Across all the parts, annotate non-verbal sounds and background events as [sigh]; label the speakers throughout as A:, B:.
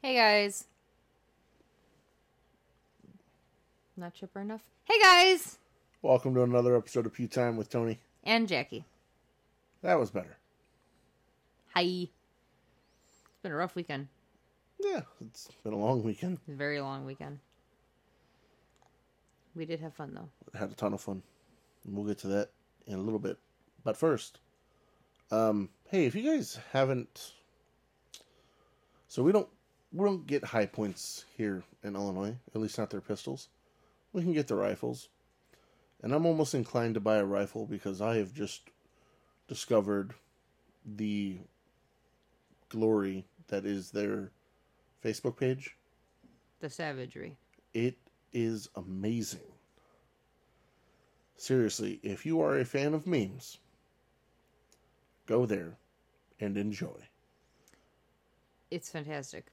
A: Hey guys. Not chipper enough. Hey guys!
B: Welcome to another episode of Pew Time with Tony.
A: And Jackie.
B: That was better.
A: Hi. It's been a rough weekend.
B: Yeah, it's been a long weekend.
A: Very long weekend. We did have fun though.
B: Had a ton of fun. And we'll get to that in a little bit. But first, um, hey, if you guys haven't so we don't we don't get Hi-Points here in Illinois, at least not their pistols. We can get the rifles. And I'm almost inclined to buy a rifle because I have just discovered the glory that is their Facebook page.
A: The savagery.
B: It is amazing. Seriously, if you are a fan of memes, go there and enjoy.
A: It's fantastic.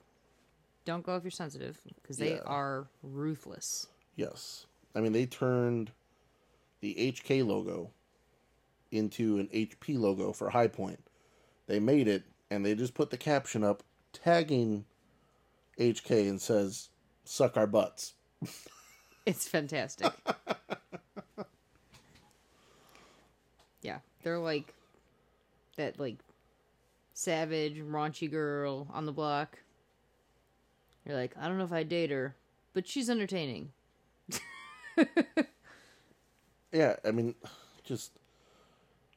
A: Don't go if you're sensitive, because they
B: Yeah.
A: are ruthless.
B: Yes. I mean, they turned the HK logo into an HP logo for Hi-Point. They made it, and they just put the caption up tagging HK and says, suck our butts. [laughs]
A: It's fantastic. [laughs] yeah, they're like that, like savage, raunchy girl on the block. You're like, I don't know if I date her, but she's entertaining. [laughs]
B: Yeah, I mean, just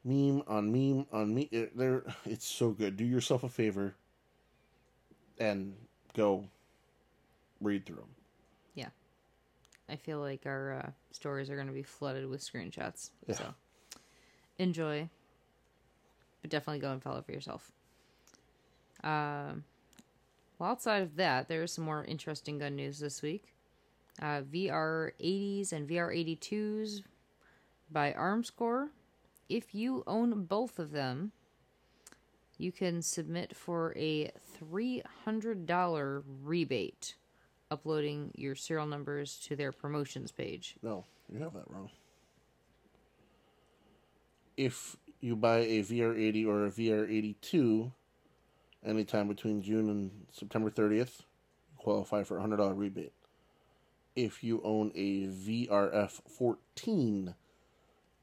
B: meme on meme on me. it- They're it's so good. Do yourself a favor and go read through them.
A: Yeah, I feel like our uh, stories are going to be flooded with screenshots.
B: Yeah.
A: So enjoy, but definitely go and follow for yourself. Um, well, outside of that, there is some more interesting gun news this week. Uh, VR 80s and VR 82s by Armscor. If you own both of them, you can submit for a $300 rebate uploading your serial numbers to their promotions page.
B: No, you have that wrong. If you buy a VR80 or a VR82 anytime between June and September 30th, you qualify for a $100 rebate. If you own a VRF14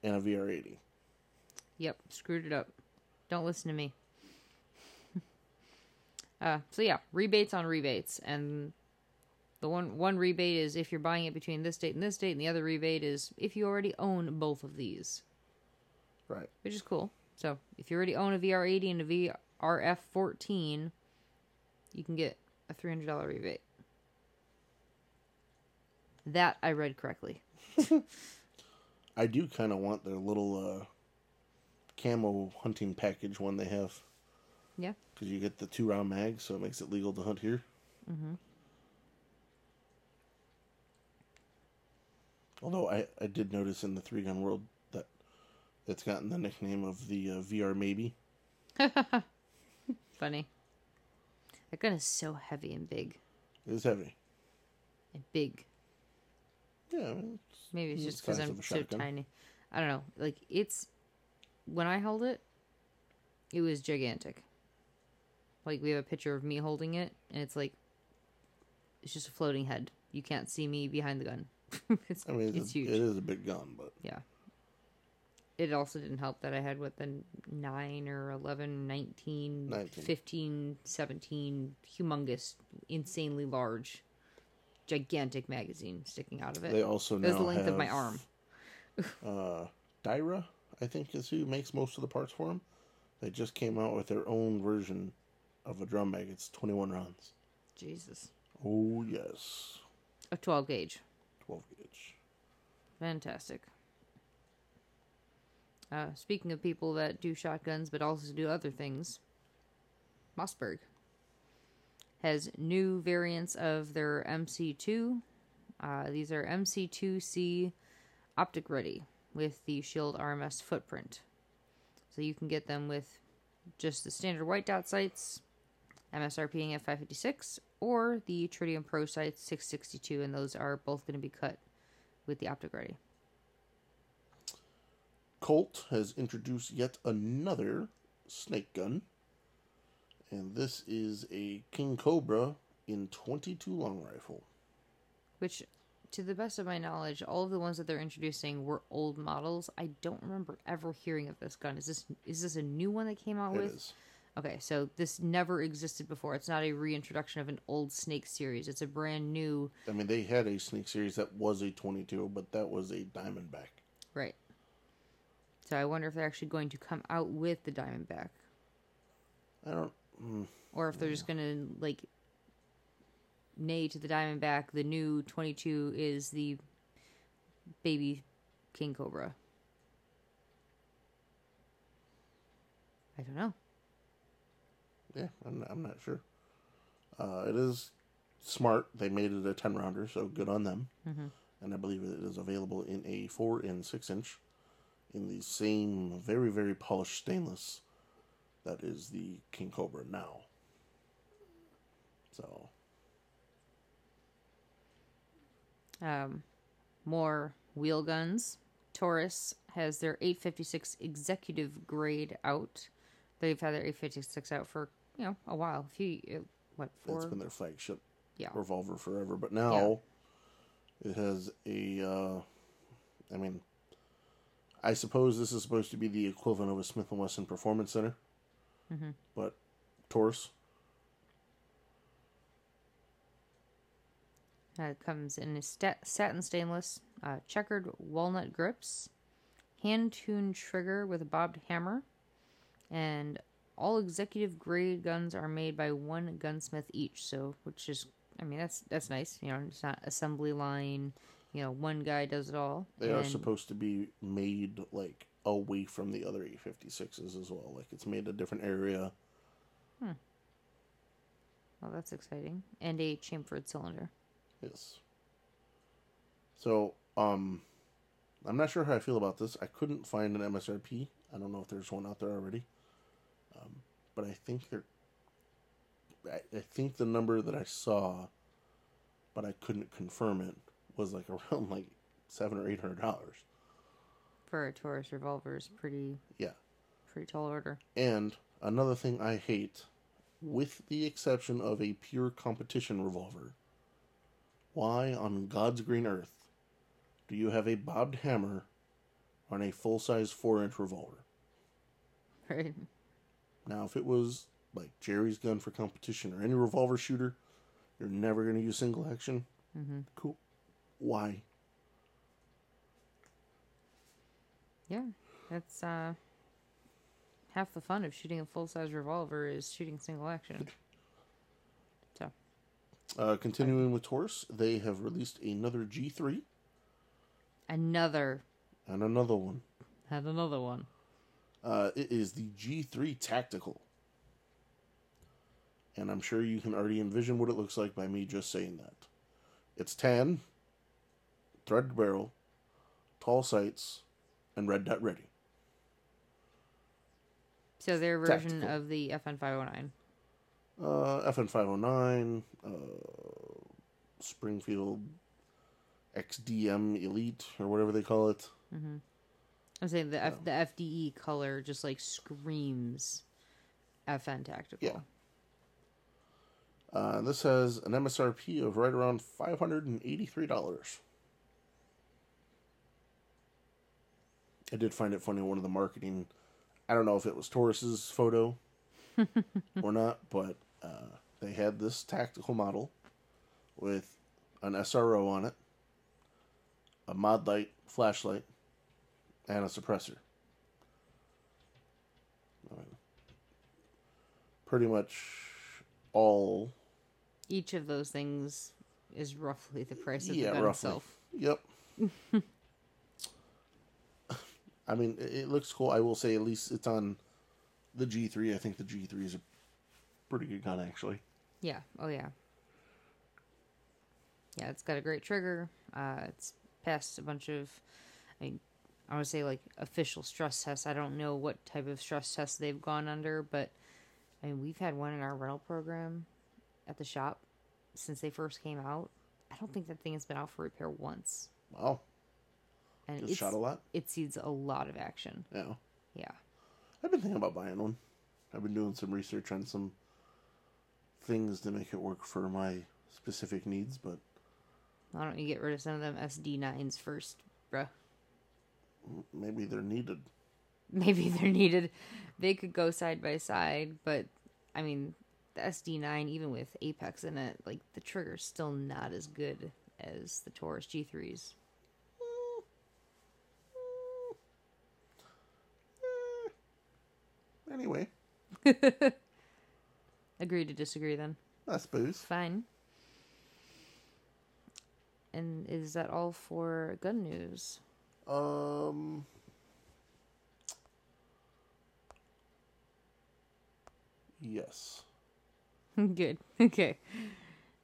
B: and a VR80.
A: Yep, screwed it up. Don't listen to me. [laughs] uh, so yeah, rebates on rebates, and the one one rebate is if you're buying it between this date and this date, and the other rebate is if you already own both of these,
B: Right.
A: which is cool. So if you already own a VR80 and a VRF14, you can get a three hundred dollar rebate. That I read correctly. [laughs]
B: I do kind of want their little uh, camo hunting package one they have.
A: Yeah.
B: Because you get the two round mag, so it makes it legal to hunt here.
A: Mm-hmm.
B: Although I, I did notice in the three gun world that it's gotten the nickname of the uh, VR maybe. [laughs]
A: Funny. That gun is so heavy and big.
B: It is heavy.
A: And big.
B: Yeah, it's,
A: Maybe it's
B: It's
A: just because I'm so tiny. I don't know. Like it's when I held it, it was gigantic. Like we have a picture of me holding it, and it's like it's just a floating head. You can't see me behind the gun. [laughs] it's
B: I mean,
A: it's
B: it's,
A: huge.
B: it is a big gun, but
A: Yeah. It also didn't help that I had what the 9 or 11, 19,
B: 19.
A: 15, 17 humongous, insanely large, gigantic magazine sticking out of it.
B: they also
A: it
B: now
A: was the length of my arm. [laughs]
B: Uh, Dyra, I think, is who makes most of the parts for them. They just came out with their own version of a drum mag. It's 21 rounds.
A: Jesus.
B: Oh, yes.
A: A 12 gauge.
B: 12 gauge.
A: Fantastic. Uh, speaking of people that do shotguns but also do other things, Mossberg has new variants of their MC2. Uh, these are MC2C optic ready with the Shield RMS footprint. So you can get them with just the standard white dot sights, MSRPing at 556, or the Tritium Pro sights 662, and those are both going to be cut with the optic ready.
B: Colt has introduced yet another snake gun. And this is a King Cobra in 22 long rifle.
A: Which, to the best of my knowledge, all of the ones that they're introducing were old models. I don't remember ever hearing of this gun. Is this is this a new one that came out
B: It
A: with?
B: is.
A: Okay, so this never existed before. It's not a reintroduction of an old Snake series. It's a brand new.
B: I mean, they had a snake series that was a 22, but that was a Diamondback.
A: Right. So I wonder if they're actually going to come out with the Diamondback,
B: I don't. Mm,
A: or if they're just going to like nay to the Diamondback. The new 22 is the baby King Cobra. I don't know.
B: yeah, I'm not, I'm not sure. Uh, it is smart. They made it a 10 rounder, so good on them.
A: Mhm.
B: And I believe it is available in a 4 and 6 inch in the same very, very polished stainless that is the King Cobra now. So,
A: um, more wheel guns. Taurus has their 856 executive grade out. They've had their 856 out for you know a while. A few uh, what four?
B: it's been their flagship
A: yeah,
B: revolver forever, but now it has a. Uh, I mean, I suppose this is supposed to be the equivalent of a Smith and Wesson Performance Center,
A: Mhm.
B: but Taurus.
A: uh, it comes in a satin stainless, uh, checkered walnut grips, hand tuned trigger with a bobbed hammer, and all executive grade guns are made by one gunsmith each. So, which is, I mean, that's that's nice. You know, it's not assembly line. You know, one guy does it all.
B: They are supposed to be made like away from the other 856s as well. Like it's made a different area.
A: Well, that's exciting. And a chamfered cylinder.
B: Yes. So, um, I'm not sure how I feel about this. I couldn't find an MSRP. I don't know if there's one out there already. Um, but I think they're. I, I think the number that I saw, but I couldn't confirm it, was like [laughs] around like seven or eight hundred dollars.
A: For a Taurus revolver is pretty
B: Yeah.
A: pretty tall order.
B: And another thing I hate, with the exception of a pure competition revolver, why on God's green earth do you have a bobbed hammer on a full size 4 inch revolver?
A: Right.
B: Now, if it was like Jerry's gun for competition or any revolver shooter, you're never going to use single action.
A: Mm-hmm.
B: Cool. Why?
A: Yeah. That's uh half the fun of shooting a full size revolver is shooting single action. So
B: Uh, continuing with Taurus, they have released another G3
A: another
B: and another one.
A: had another one.
B: Uh, it is the G3 Tactical. And I'm sure you can already envision what it looks like by me just saying that. It's tan, threaded barrel, tall sights, and red dot ready.
A: So their version
B: Tactical.
A: of the FN five oh nine.
B: Uh, FN 509, uh, Springfield XDM Elite, or whatever they call it.
A: I'm saying the F, the FDE color just like screams FN tactical.
B: Yeah. Uh, this has an MSRP of right around $583. I did find it funny one of the marketing. I don't know if it was Taurus's photo [laughs] or not, but uh, they had this tactical model with an SRO on it, a Modlite, flashlight, and a suppressor. Pretty much all
A: Each of those things is roughly the price of
B: yeah,
A: the gun
B: roughly.
A: itself.
B: Yep. [laughs] I mean, it, looks cool. I will say, at least it's on the G3. I think the G3 is a pretty good gun, actually.
A: Yeah. Oh yeah. Yeah, it's got a great trigger. Uh, it's passed a bunch of, I mean, I would say like official stress tests. I don't know what type of stress tests they've gone under, but I mean, we've had one in our rental program at the shop since they first came out. I don't think that thing has been out for repair once,
B: Wow,
A: and
B: just
A: it's,
B: shot a lot.
A: it sees a lot of action.
B: Yeah,
A: Yeah.
B: I've been thinking about buying one. I've been doing some research on some things to make it work for my specific needs, but
A: Why don't you get rid of some of them SD9s first, bruh?
B: maybe they're needed. [laughs]
A: Maybe they're needed. They could go side by side, but I mean, the SD9, even with Apex in it, like the trigger's still not as good as the Taurus G3s.
B: Anyway, [laughs]
A: Agree to disagree then.
B: I suppose.
A: Fine. And is that all for gun news?
B: Um. Yes. [laughs]
A: Good. Okay.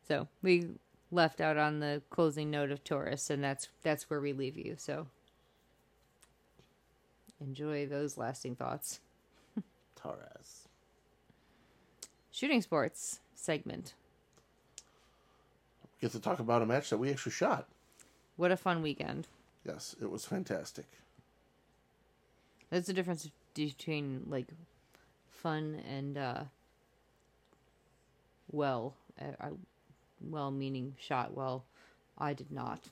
A: So we left out on the closing note of Taurus, and that's that's where we leave you. So enjoy those lasting thoughts.
B: Taurus.
A: Shooting sports segment.
B: Get to talk about a match that we actually shot.
A: What a fun weekend.
B: Yes, it was fantastic.
A: That's the difference between like fun and uh well. I, I, well meaning shot well. I did not.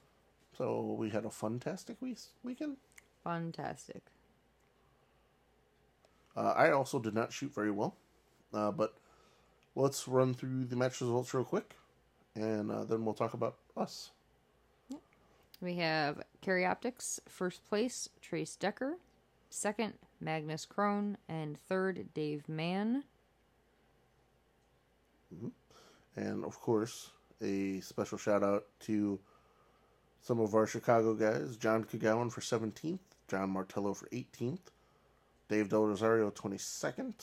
B: So we had a fantastic week- weekend.
A: Fantastic.
B: Uh, I also did not shoot very well, uh, but let's run through the match results real quick, and uh, then we'll talk about us.
A: We have Carry Optics, first place, Trace Decker, second, Magnus Krone, and third, Dave Mann.
B: And of course, a special shout out to some of our Chicago guys John Kagawan for 17th, John Martello for 18th, Dave Del Rosario 22nd,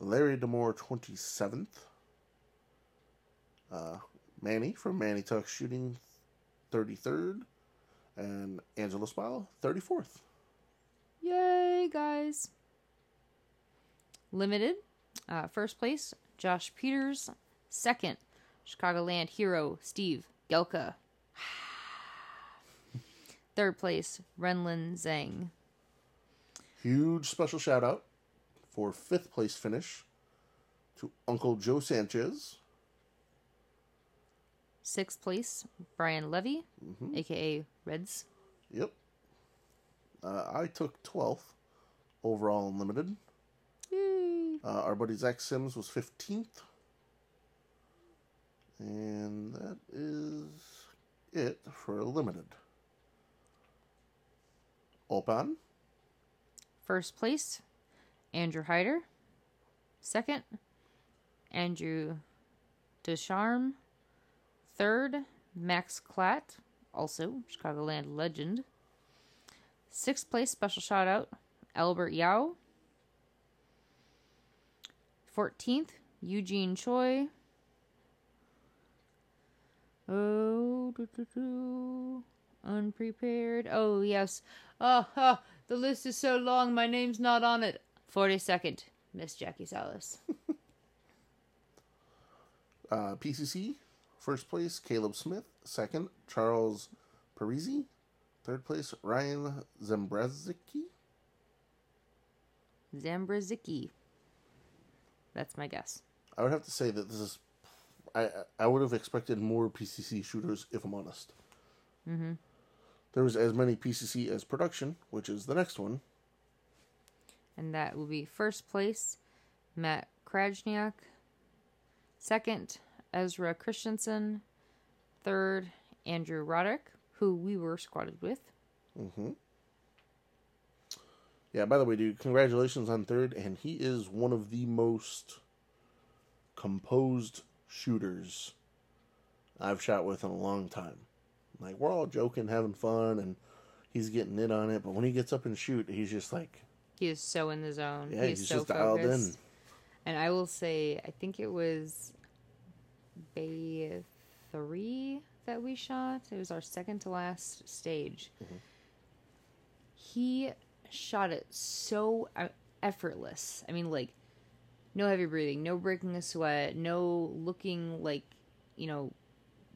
B: Larry Demore 27th, uh, Manny from Manny Tuck Shooting 33rd, and Angela Spile 34th.
A: Yay, guys! Limited, uh, first place, Josh Peters, second, Chicagoland hero Steve Gelka. [sighs] Third place, Renlin Zhang.
B: Huge special shout out for fifth place finish to Uncle Joe Sanchez.
A: Sixth place, Brian Levy, aka Reds.
B: Yep. Uh, I took 12th overall in limited.
A: Yay.
B: Uh, our buddy Zach Sims was 15th. And that is it for limited. Open,
A: First place, Andrew Hyder. Second, Andrew Descharme. Third, Max Klatt, also Chicagoland legend. Sixth place, special shout out, Albert Yao. 14th, Eugene Choi. Oh, unprepared. Oh, yes. Oh, oh, the list is so long, my name's not on it. 42nd, Miss Jackie Salas. [laughs]
B: uh, PCC, first place Caleb Smith. Second, Charles Parisi. Third place, Ryan Zembrazicki.
A: Zambrazicki. That's my guess.
B: I would have to say that this is. I I would have expected more PCC shooters if I'm honest. Mm-hmm. There was as many PCC as production, which is the next one.
A: And that will be first place, Matt Krajniak. Second, Ezra Christensen. Third, Andrew Roddick, who we were squatted with. Mm-hmm.
B: Yeah. By the way, dude, congratulations on third, and he is one of the most composed shooters I've shot with in a long time. Like we're all joking, having fun, and he's getting in on it. But when he gets up and shoot, he's just like,
A: He is so in the zone.
B: yeah,
A: he
B: he's
A: so
B: just dialed
A: focused.
B: in.
A: And I will say, I think it was Bay 3 that we shot. It was our second to last stage. He shot it so uh, effortless. I mean, like, no heavy breathing, no breaking a sweat, no looking like, you know,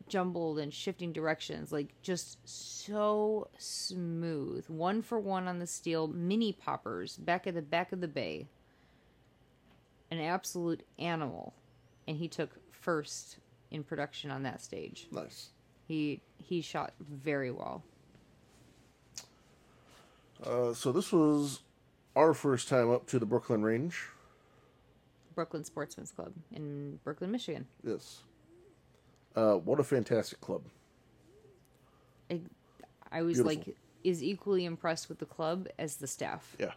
A: jumbled and shifting directions. Like, just so smooth. One for one on the steel, mini poppers back at the back of the bay an absolute animal. and he took first in production on that stage.
B: Nice.
A: He he shot very well.
B: Uh, so this was our first time up to the Brooklyn Range.
A: Brooklyn Sportsman's Club in Brooklyn, Michigan.
B: Yes. Uh, what a fantastic club.
A: I, I was
B: Beautiful.
A: like is equally impressed with the club as the staff.
B: Yeah.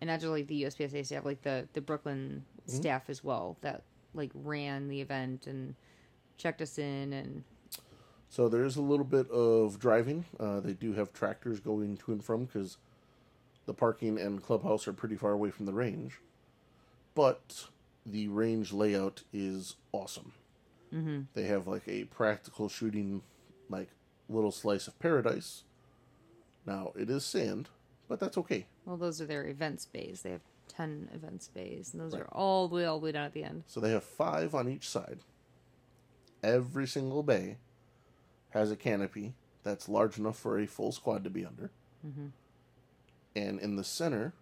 A: and not just like the USPSA staff, like the the Brooklyn
B: Mm-hmm.
A: staff as well that like ran the event and checked us in and
B: So there is a little bit of driving. Uh, they do have tractors going to and from because the parking and clubhouse are pretty far away from the range. But the range layout is awesome. Mm-hmm. They have like a practical shooting, like little slice of paradise. Now it is sand, but that's okay.
A: well, those are their event space. They have ten event space, and those
B: Right.
A: are all the way all the way down at the end.
B: So they have five on each side. Every single bay has a canopy that's large enough for a full squad to be under. And in the center,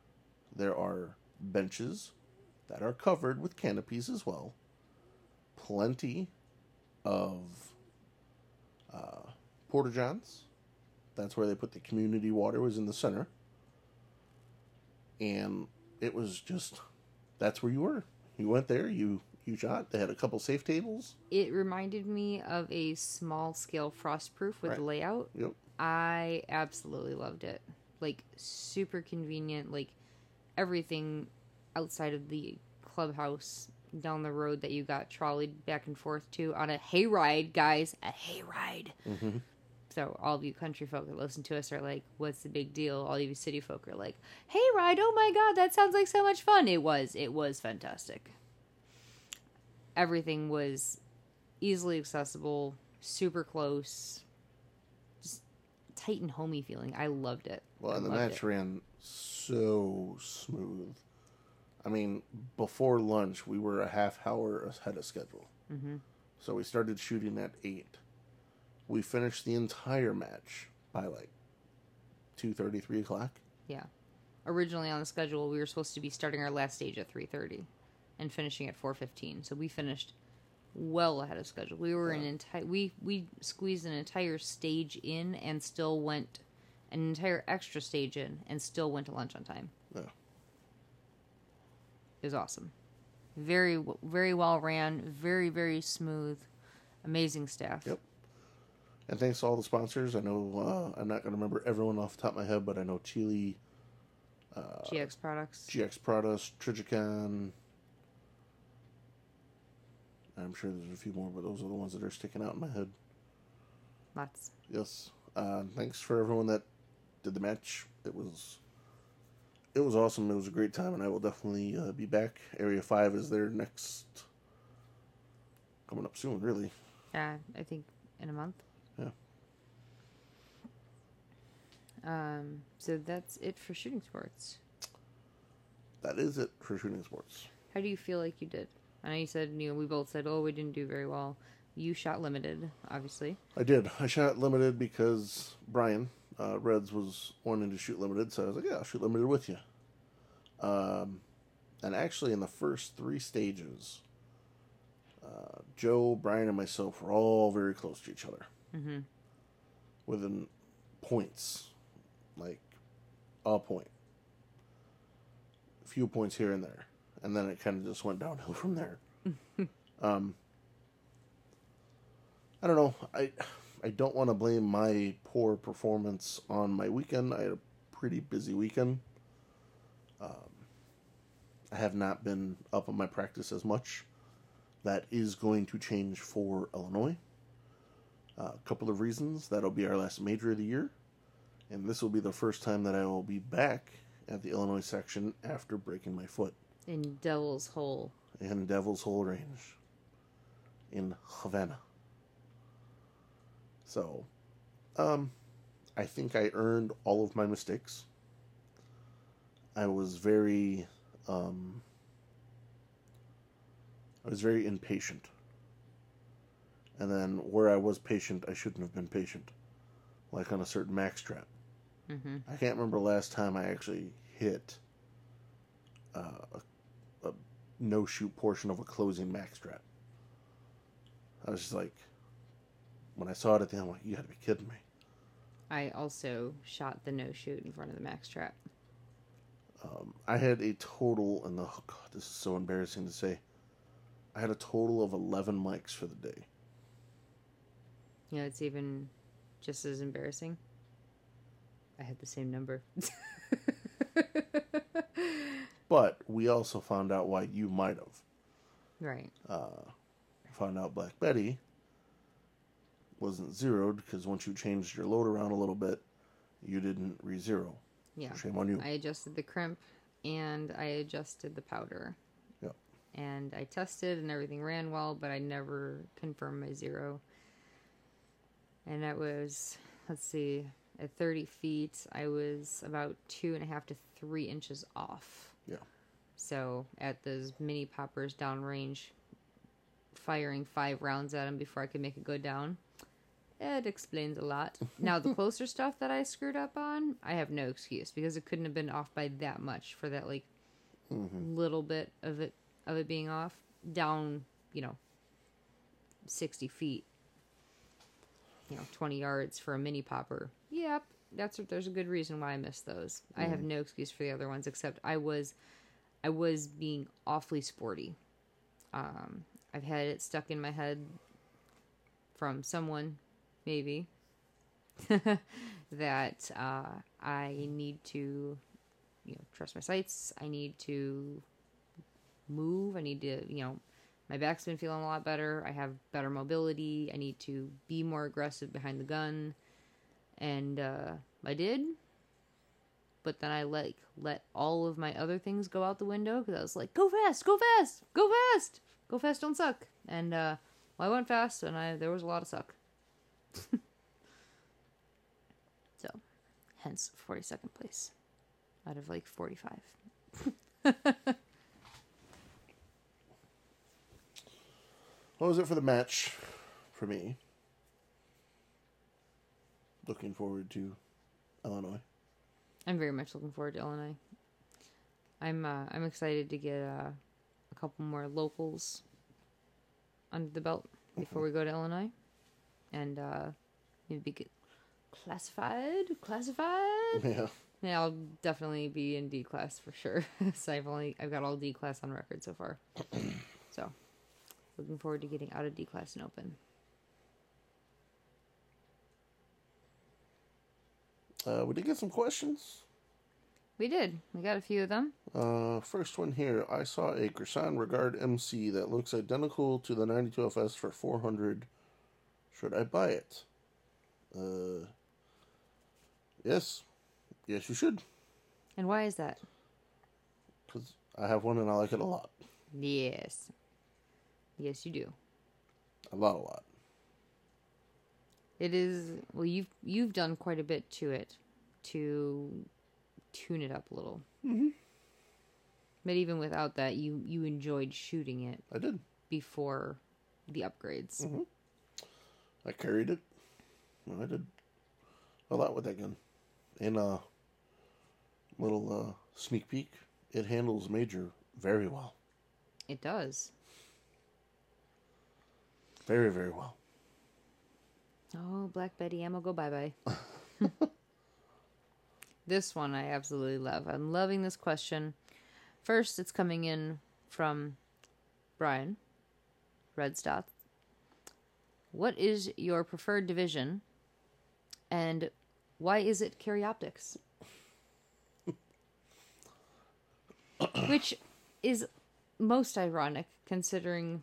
B: there are benches that are covered with canopies as well. Plenty of uh, porta johns. That's where they put the community water was in the center. And it was just that's where you were. You went there, you you shot. They had a couple safe tables.
A: It reminded me of a small scale frostproof with
B: Right.
A: layout.
B: Yep.
A: I absolutely loved it. Like super convenient. Like everything outside of the clubhouse down the road that you got trolleyed back and forth to on a hayride, guys. A hayride. Mm-hmm. So all of you country folk that listen to us are like, "What's the big deal?" All of you city folk are like, "Hayride! Oh my god, that sounds like so much fun!" It was. It was fantastic. Everything was easily accessible, super close, just tight and homey feeling. I loved it.
B: Well,
A: I
B: and the match
A: it.
B: ran so smooth. I mean, before lunch, we were a half hour ahead of schedule. Mm-hmm. So we started shooting at 8. We finished the entire match by like 2.30, 3 o'clock.
A: Yeah. Originally on the schedule, we were supposed to be starting our last stage at 3:30 and finishing at 4:15. So we finished well ahead of schedule. We were an entire we we squeezed an entire stage in and still went an entire extra stage in and still went to lunch on time.
B: Yeah.
A: Was awesome. Very very well ran, very very smooth. Amazing staff.
B: Yep. And thanks to all the sponsors. I know uh, I'm not going to remember everyone off the top of my head, but I know Chile,
A: GX products.
B: GX Products, Trijicon. I'm sure there's a few more, but those are the ones that are sticking out in my head.
A: Lots.
B: Yes. Uh, thanks for everyone that did the match. It was it was awesome. It was a great time, and I will definitely uh, be back. Area Five is their next coming up soon. Really,
A: Yeah, I think in a month.
B: Yeah.
A: Um, so that's it for shooting sports.
B: that is it for shooting sports.
A: How do you feel like you did? I know you said you know we both said oh we didn't do very well. You shot limited, obviously.
B: I did. I shot limited because Brian uh, Reds was wanting to shoot limited, so I was like, "Yeah, I'll shoot limited with you." Um, and actually, in the first three stages, uh, Joe, Brian, and myself were all very close to each other, mm-hmm. within points, like a point, a few points here and there, and then it kind of just went downhill from there. [laughs] um, I don't know. I I don't want to blame my poor performance on my weekend. I had a pretty busy weekend. Um, I have not been up on my practice as much. That is going to change for Illinois. Uh, a couple of reasons. That'll be our last major of the year, and this will be the first time that I will be back at the Illinois section after breaking my foot
A: In Devil's Hole.
B: in Devil's Hole Range in Havana. So, um, I think I earned all of my mistakes. I was very, um, I was very impatient. And then where I was patient, I shouldn't have been patient. Like on a certain max trap.
A: Mm-hmm.
B: I can't remember last time I actually hit uh, a, a no shoot portion of a closing max trap. I was just like, when I saw it at the end, I'm like, you gotta be kidding me.
A: I also shot the no shoot in front of the max trap.
B: Um, I had a total, and the, oh God, this is so embarrassing to say. I had a total of 11 mics for the day.
A: Yeah, it's even just as embarrassing. I had the same number. [laughs]
B: But we also found out why you might have.
A: right.
B: Found out Black Betty wasn't zeroed because once you changed your load around a little bit, you didn't re zero.
A: Yeah.
B: Shame on you.
A: I adjusted the crimp and I adjusted the powder.
B: Yep.
A: And I tested and everything ran well, but I never confirmed my zero. And that was, let's see, at 30 feet, I was about two and a half to three inches off.
B: Yeah.
A: So at those mini poppers downrange, firing five rounds at them before I could make it go down. It explains a lot. now the [laughs] closer stuff that I screwed up on, I have no excuse because it couldn't have been off by that much for that like little bit of it of it being off down, you know, sixty feet. You know, twenty yards for a mini popper. Yep, that's there's a good reason why I missed those. I have no excuse for the other ones except I was I was being awfully sporty. Um, I've had it stuck in my head from someone, maybe, [laughs] that uh, I need to, you know, trust my sights. I need to move. I need to, you know, my back's been feeling a lot better. I have better mobility. I need to be more aggressive behind the gun, and uh, I did. But then I like let all of my other things go out the window because I was like, "Go fast, go fast, go fast, go fast, don't suck." And uh, well, I went fast, and I there was a lot of suck. [laughs] so, hence forty second place out of like forty five. [laughs]
B: What was it for the match for me? Looking forward to Illinois.
A: I'm very much looking forward to Illinois. I'm uh, I'm excited to get uh, a couple more locals under the belt before we go to Illinois, and uh, maybe get classified. Classified.
B: Yeah.
A: Yeah, I'll definitely be in D class for sure. [laughs] so I've only I've got all D class on record so far. [clears throat] so looking forward to getting out of D class and open.
B: Uh, we did get some questions.
A: We did. We got a few of them.
B: Uh, first one here. I saw a Girsan Regard MC that looks identical to the 92FS for 400. Should I buy it? Uh, yes. Yes, you should.
A: And why is that?
B: Because I have one and I like it a lot.
A: Yes. Yes, you do.
B: A lot, a lot.
A: It is well you've you've done quite a bit to it to tune it up a little. Mm-hmm. But even without that, you you enjoyed shooting it
B: I did.
A: before the upgrades.
B: I carried it. I did a lot with that gun. And uh, little uh, sneak peek. It handles major very well.
A: It does.
B: Very, very well.
A: Oh, Black Betty ammo, go bye bye. [laughs] this one I absolutely love. I'm loving this question. First, it's coming in from Brian, Red Stots. What is your preferred division, and why is it carry Optics? [coughs] Which is most ironic considering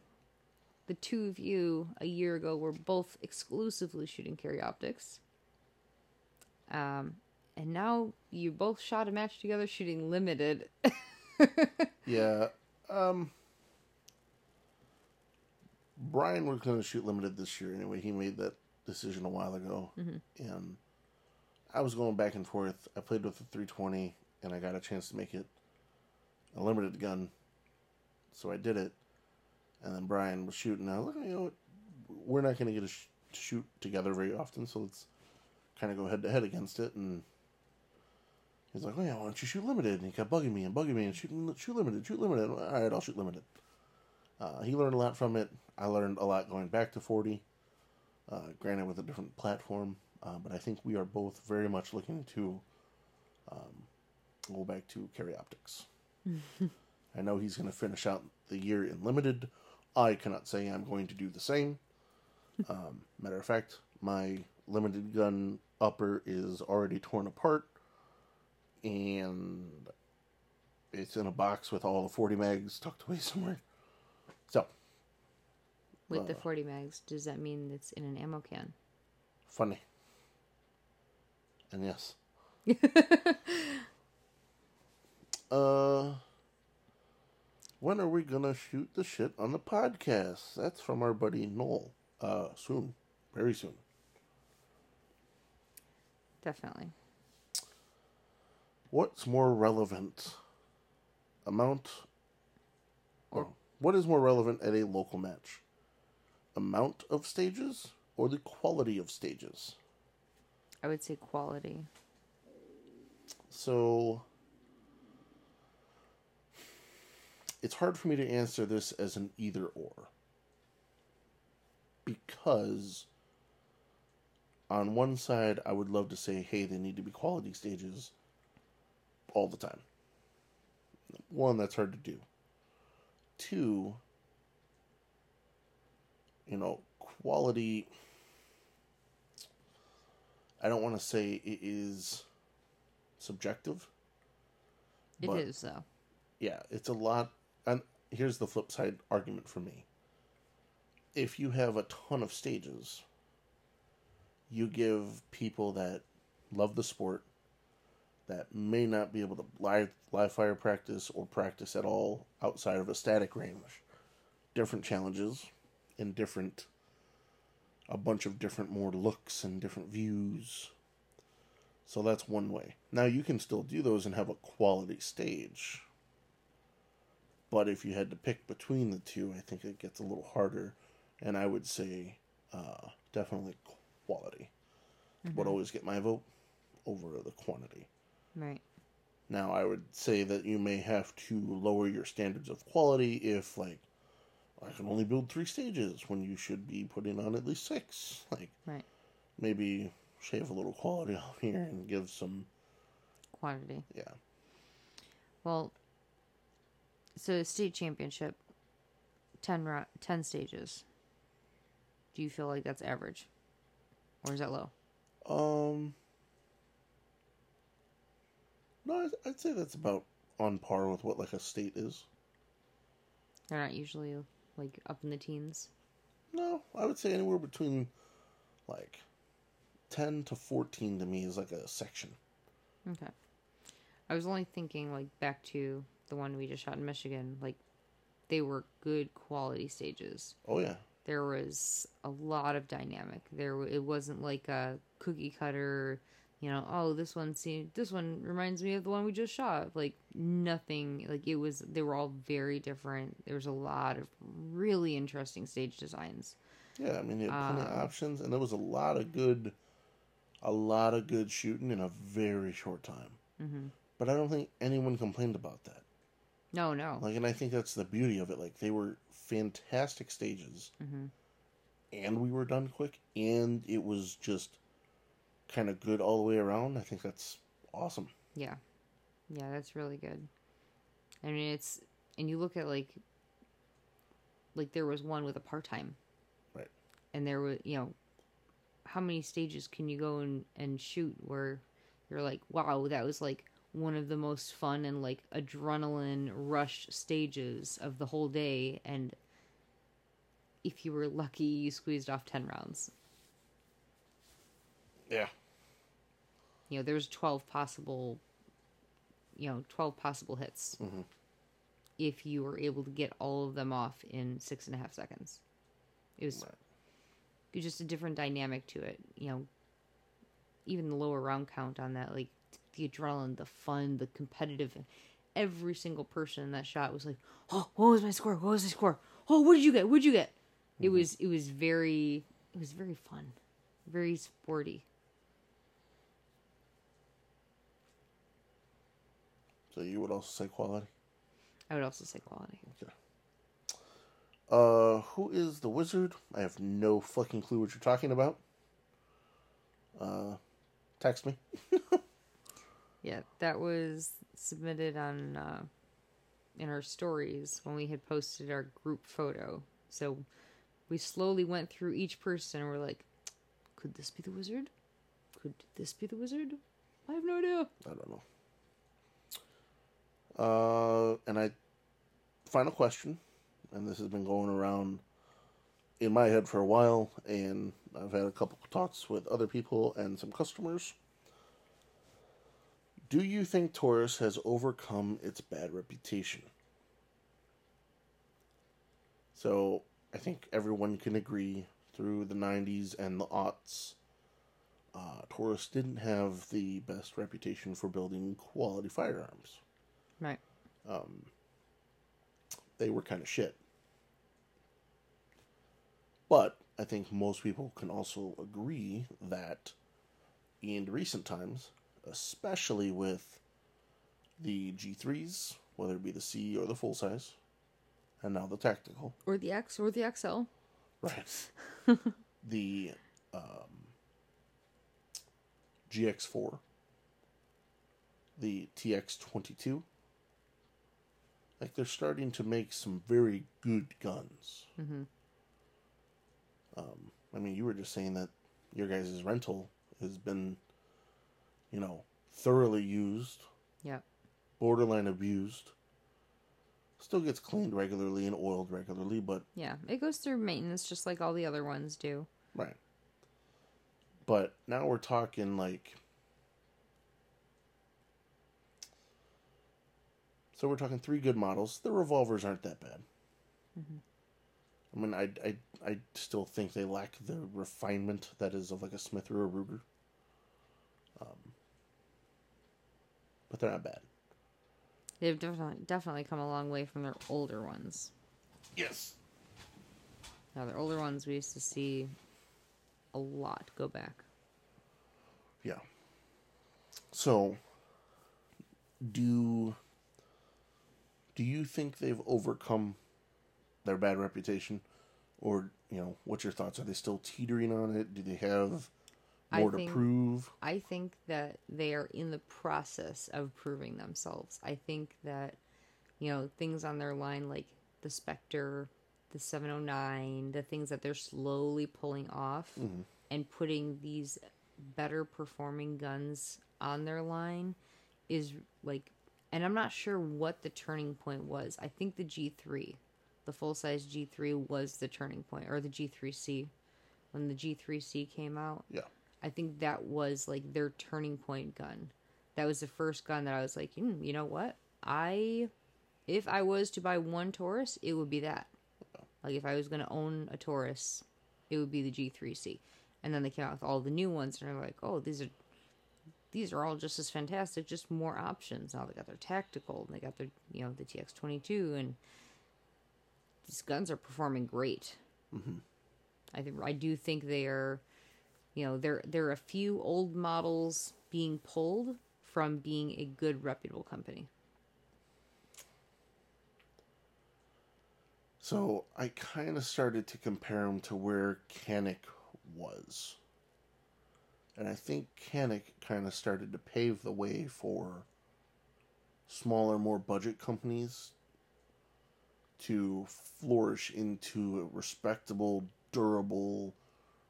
A: the two of you a year ago were both exclusively shooting carry optics. Um, and now you both shot a match together shooting limited. [laughs]
B: Yeah. Um Brian was going to shoot limited this year anyway. He made that decision a while ago. Mm-hmm. And I was going back and forth. I played with the 320 and I got a chance to make it a limited gun. So I did it. And then Brian was shooting. I was like, you know what? We're not going to get a sh- shoot together very often, so let's kind of go head to head against it. And He's like, "Oh yeah, why don't you shoot limited?" And he kept bugging me and bugging me and shooting shoot limited, shoot limited. All right, I'll shoot limited. Uh, he learned a lot from it. I learned a lot going back to forty. Uh, granted, with a different platform, uh, but I think we are both very much looking to um, go back to carry optics. [laughs] I know he's going to finish out the year in limited. I cannot say I'm going to do the same. Um, matter of fact, my limited gun upper is already torn apart, and it's in a box with all the 40 mags tucked away [laughs] somewhere. So,
A: With the 40 mags, does that mean it's in an ammo can?
B: funny. And yes. [laughs] uh, when are we gonna shoot the shit on the podcast? That's from our buddy Noel. Uh, soon, very soon.
A: Definitely.
B: What's more relevant? Amount what is more relevant at a local match? Amount of stages or the quality of stages?
A: I would say quality.
B: So it's hard for me to answer this as an either or. Because on one side, I would love to say, hey, they need to be quality stages all the time. One, that's hard to do. Two, you know, quality. I don't want to say it is subjective.
A: It
B: But-
A: is though.
B: Yeah, it's a lot. And here's the flip side argument for me. If you have a ton of stages, you give people that love the sport, that may not be able to live live fire practice or practice at all outside of a static range, different challenges and different a bunch of different more looks and different views. So that's one way. Now you can still do those and have a quality stage. But if you had to pick between the two, I think it gets a little harder. And I would say uh, definitely quality would always get my vote over the quantity.
A: Right.
B: Now, I would say that you may have to lower your standards of quality if, like, I can only build three stages when you should be putting on at least six. Like,
A: Right.
B: maybe shave a little quality [laughs] off here and give some,
A: Quantity.
B: yeah.
A: Well, so state championship, 10, ro- 10 stages. Do you feel like that's average? Or is that low?
B: Um, no, I'd, say that's about on par with what, like, a state is.
A: They're not usually like up in the teens.
B: No, I would say anywhere between, like, 10 to 14 to me is like a section.
A: Okay. I was only thinking like back to the one we just shot in Michigan. Like they were good quality stages.
B: Oh, yeah.
A: There was a lot of dynamic. There it wasn't like a cookie cutter. You know, oh, this one seemed, this one reminds me of the one we just shot. Like nothing. Like it was. They were all very different. There was a lot of really interesting stage designs.
B: Yeah, I mean, you had plenty of
A: Um,
B: options, and there was a lot of good, a lot of good shooting in a very short time.
A: hmm
B: But I don't think anyone complained about that.
A: No, no.
B: Like, and I think that's the beauty of it. Like, they were fantastic stages,
A: hmm
B: and we were done quick, and it was just kind of good all the way around. I think that's awesome.
A: Yeah. Yeah, that's really good. I mean, it's and you look at like like there was one with a part-time.
B: Right.
A: And there was, you know, how many stages can you go and and shoot where you're like, "Wow, that was like one of the most fun and like adrenaline rush stages of the whole day and if you were lucky, you squeezed off 10 rounds.
B: Yeah.
A: You know, there's 12 possible, you know, 12 possible hits.
B: Mhm.
A: If you were able to get all of them off in six and a half seconds. It was,
B: Right.
A: just a different dynamic to it. You know, even the lower round count on that, like the adrenaline, the fun, the competitive. Every single person in that shot was like, "Oh, what was my score? What was my score? Oh, what did you get? What did you get?" It was it was very it was very fun, very sporty.
B: So you would also say quality.
A: I would also say quality. Okay.
B: Uh, who is the wizard? I have no fucking clue what you're talking about. Uh, text me. [laughs]
A: Yeah, that was submitted on uh, in our stories when we had posted our group photo. So we slowly went through each person and we're like, could this be the wizard? Could this be the wizard? I have no idea.
B: I don't know. Uh, and I, final question, and this has been going around in my head for a while, and I've had a couple talks with other people and some customers. Do you think Taurus has overcome its bad reputation? So, I think everyone can agree through the 90s and the aughts, uh, Taurus didn't have the best reputation for building quality firearms.
A: Right.
B: They were kind of shit. But I think most people can also agree that in recent times, especially with the G3s, whether it be the C or the full size, and now the tactical,
A: Or the X or the XL.
B: right? [laughs] the um, GX4, the TX22. Like they're starting to make some very good guns.
A: Mhm.
B: Um, I mean, you were just saying that your guys' rental has been, you know, thoroughly used,
A: Yeah.
B: borderline abused. Still gets cleaned regularly and oiled regularly, but
A: Yeah. It goes through maintenance just like all the other ones do.
B: Right. But now we're talking like. So we're talking three good models. The revolvers aren't that bad. I mean, I, I, I still think they lack the refinement that is of like a Smith or a Ruger. Um, but they're not bad.
A: They've definitely definitely come a long way from their older ones.
B: Yes.
A: Now their older ones we used to see a lot go back.
B: Yeah. So, do do you think they've overcome their bad reputation, or you know, what's your thoughts? Are they still teetering on it? Do they have
A: I
B: more to prove?
A: I think that they are in the process of proving themselves. I think that, you know, things on their line like the Spectre, the 709, the things that they're slowly pulling off mm-hmm. and putting these better performing guns on their line is like, and I'm not sure what the turning point was. I think the G3, the full size G3 was the turning point, or the G3C when the G3C came out.
B: Yeah.
A: I think that was like their turning point gun. That was the first gun that I was like, hmm, you know what? I, if I was to buy one Taurus, it would be that. Like if I was going to own a Taurus, it would be the G3C. And then they came out with all the new ones, and they're like, oh, these are, these are all just as fantastic, just more options. Now they got their tactical, and they got their, you know, the TX22, and these guns are performing great. Mm-hmm. I think I do think they are you know there there are a few old models being pulled from being a good reputable company
B: So I kind of started to compare them to where Canik was. And I think Canik kind of started to pave the way for smaller, more budget companies to flourish into respectable, durable,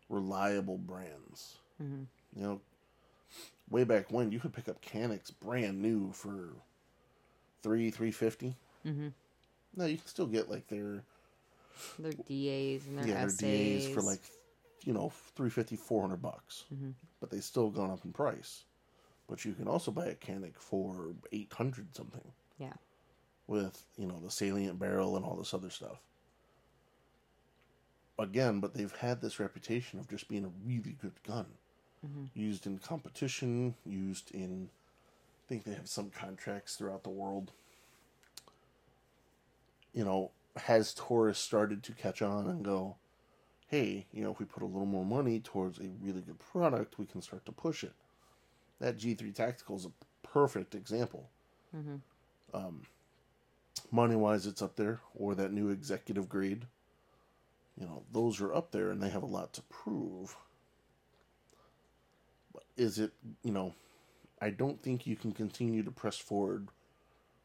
B: reliable brands.
A: Mhm.
B: You know, way back when you could pick up Caniks brand new for three, three fifty.
A: mm-hmm.
B: No, you can still get like their
A: their DAs and their
B: yeah,
A: SAs
B: their DAs for like you know 350 400 bucks. Mm-hmm. But they still gone up in price. But you can also buy a Canik for 800 something
A: yeah
B: with, you know, the salient barrel and all this other stuff. Again, but they've had this reputation of just being a really good gun. Mm-hmm. Used in competition, used in I think they have some contracts throughout the world. You know, has Taurus started to catch on and go, hey, you know, if we put a little more money towards a really good product, we can start to push it. That G3 Tactical is a perfect example. Mm-hmm. Um, money wise, it's up there, or that new executive grade. You know, those are up there and they have a lot to prove. But is it, you know, I don't think you can continue to press forward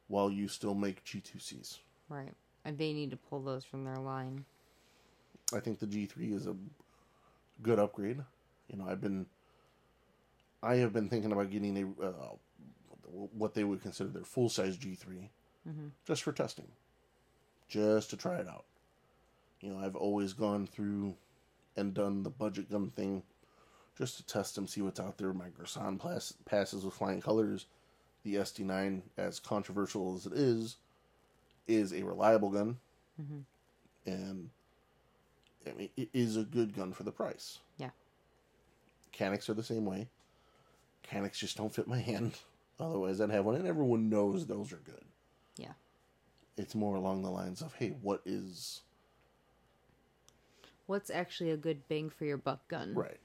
B: while you still make G2Cs.
A: Right. And they need to pull those from their line.
B: I think the G3 is a good upgrade. You know, I've been, I have been thinking about getting a, uh, what they would consider their full size G3 just for testing, just to try it out. You know, I've always gone through and done the budget gun thing just to test them, see what's out there. My Girsan pass, passes with flying colors. The SD9, as controversial as it is, is a reliable gun, and I mean, it is a good gun for the price.
A: Yeah.
B: Caniks are the same way. Caniks just don't fit my [laughs] hand. Otherwise, I'd have one, and everyone knows those are good.
A: Yeah.
B: It's more along the lines of, hey, what is
A: What's actually a good bang for your buck gun?
B: right?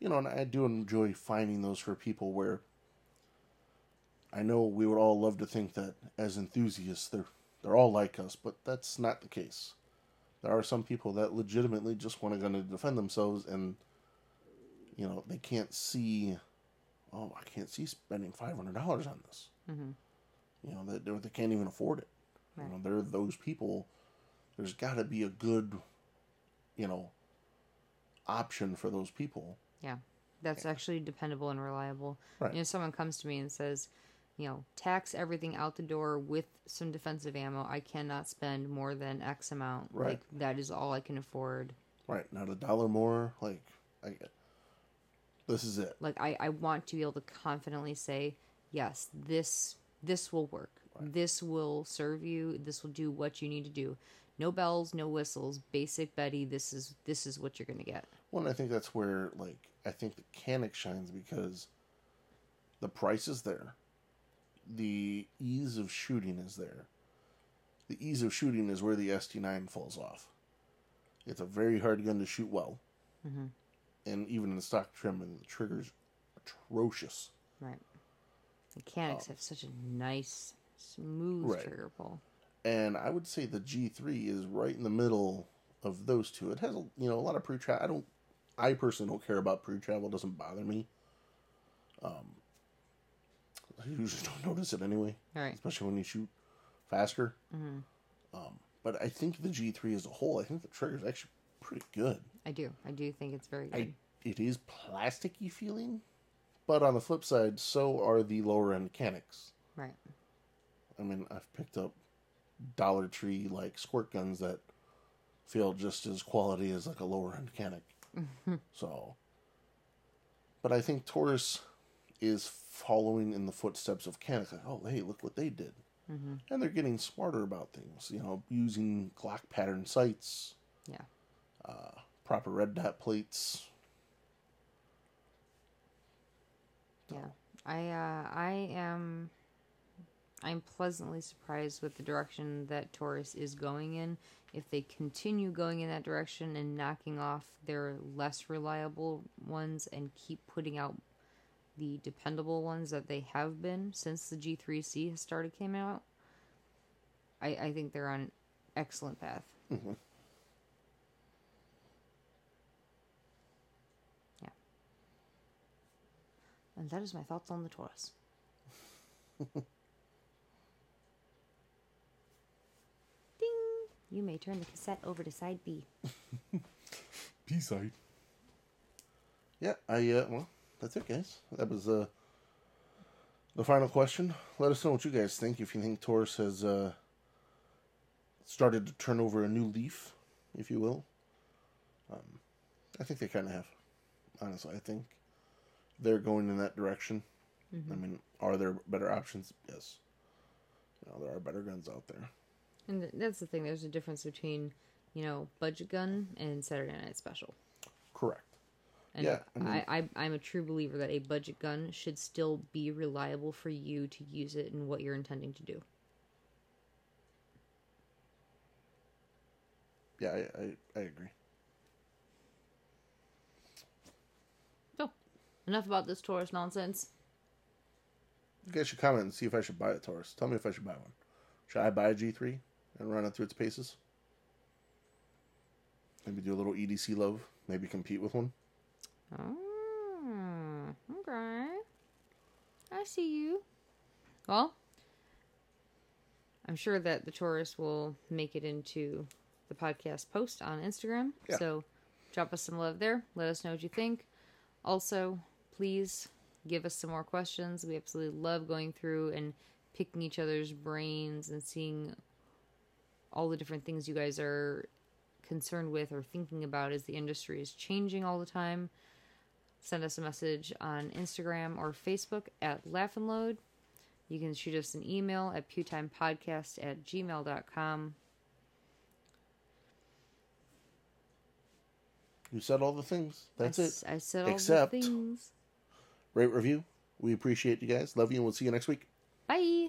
B: You know, and I do enjoy finding those for people where I know we would all love to think that as enthusiasts they're they're all like us, but that's not the case. There are some people that legitimately just want to go to defend themselves and you know, they can't see oh, I can't see spending five hundred dollars on this.
A: Mm-hmm.
B: You know, they, they can't even afford it.
A: Right.
B: You know, there are those people. There's got to be a good, you know, option for those people.
A: Yeah. That's actually dependable and reliable.
B: Right.
A: You know, someone comes to me and says, you know, tax everything out the door with some defensive ammo. I cannot spend more than X amount.
B: Right.
A: Like that is all I can afford.
B: Right, not a dollar more. Like, I get. This is it.
A: Like I, I want to be able to confidently say, yes, this this will work. This will serve you. This will do what you need to do. No bells, no whistles. Basic Betty. This is this is what you're gonna get.
B: Well, and I think that's where, like, I think the Canik shines because the price is there, the ease of shooting is there. The ease of shooting is where the SD9 falls off. It's a very hard gun to shoot well,
A: Mm-hmm.
B: and even in the stock trim, and the trigger's atrocious.
A: Right. Mechanics have such a nice, smooth
B: Right.
A: trigger pull.
B: and I would say the G3 is right in the middle of those two. It has a you know a lot of pre travel. I don't, I personally don't care about pre travel. It doesn't bother me. Um, I usually [laughs] don't notice it anyway,
A: All right.
B: especially when you shoot faster.
A: Mm-hmm.
B: Um, but I think the G3 as a whole, I think the trigger is actually pretty good.
A: I do. I do think it's very good.
B: I it is plasticky feeling, but on the flip side, so are the lower end mechanics.
A: Right.
B: I mean, I've picked up Dollar Tree like squirt guns that feel just as quality as like a lower end mechanic. [laughs] so, but I think Taurus is following in the footsteps of. Like, oh, hey, look what they did,
A: Mm-hmm.
B: and they're getting smarter about things. You know, using Glock pattern sights,
A: Yeah.
B: Uh, proper red dot plates.
A: Yeah. I uh, I am I'm pleasantly surprised with the direction that Taurus is going in. If they continue going in that direction and knocking off their less reliable ones and keep putting out the dependable ones that they have been since the G3C has started came out, I, I think they're on an excellent path.
B: Mhm.
A: Yeah. And that is my thoughts on the Taurus. [laughs] Ding! You may turn the cassette over to side B. [laughs]
B: B side. Yeah, I uh well, that's it guys. That was uh the final question. Let us know what you guys think if you think Taurus has uh started to turn over a new leaf, if you will. Um I think they kind of have. Honestly, I think they're going in that direction. I mean, are there better options? Yes. You know, there are better guns out there.
A: And that's the thing. There's a difference between, you know, budget gun and Saturday Night Special.
B: Correct.
A: And
B: Yeah, I mean-
A: I, I, I'm a true believer that a budget gun should still be reliable for you to use it in what you're intending to do.
B: Yeah, I I, I agree.
A: So, enough about this Taurus nonsense.
B: You guys should comment and see if I should buy a Taurus. Tell me if I should buy one. Should I buy a G3 and run it through its paces? Maybe do a little EDC love. Maybe compete with one.
A: Oh, okay. I see you. Well, I'm sure that the Taurus will make it into the podcast post on Instagram.
B: Yeah.
A: So drop us some love there. Let us know what you think. Also, please give us some more questions. We absolutely love going through and picking each other's brains and seeing all the different things you guys are concerned with or thinking about as the industry is changing all the time. Send us a message on Instagram or Facebook at Laugh and Load. You can shoot us an email at pewtimepodcast at gmail.com.
B: You said all the things. That's
A: I,
B: it.
A: I said all
B: Except-
A: the things.
B: Rate review. We appreciate you guys. Love you, and we'll see you next week.
A: Bye.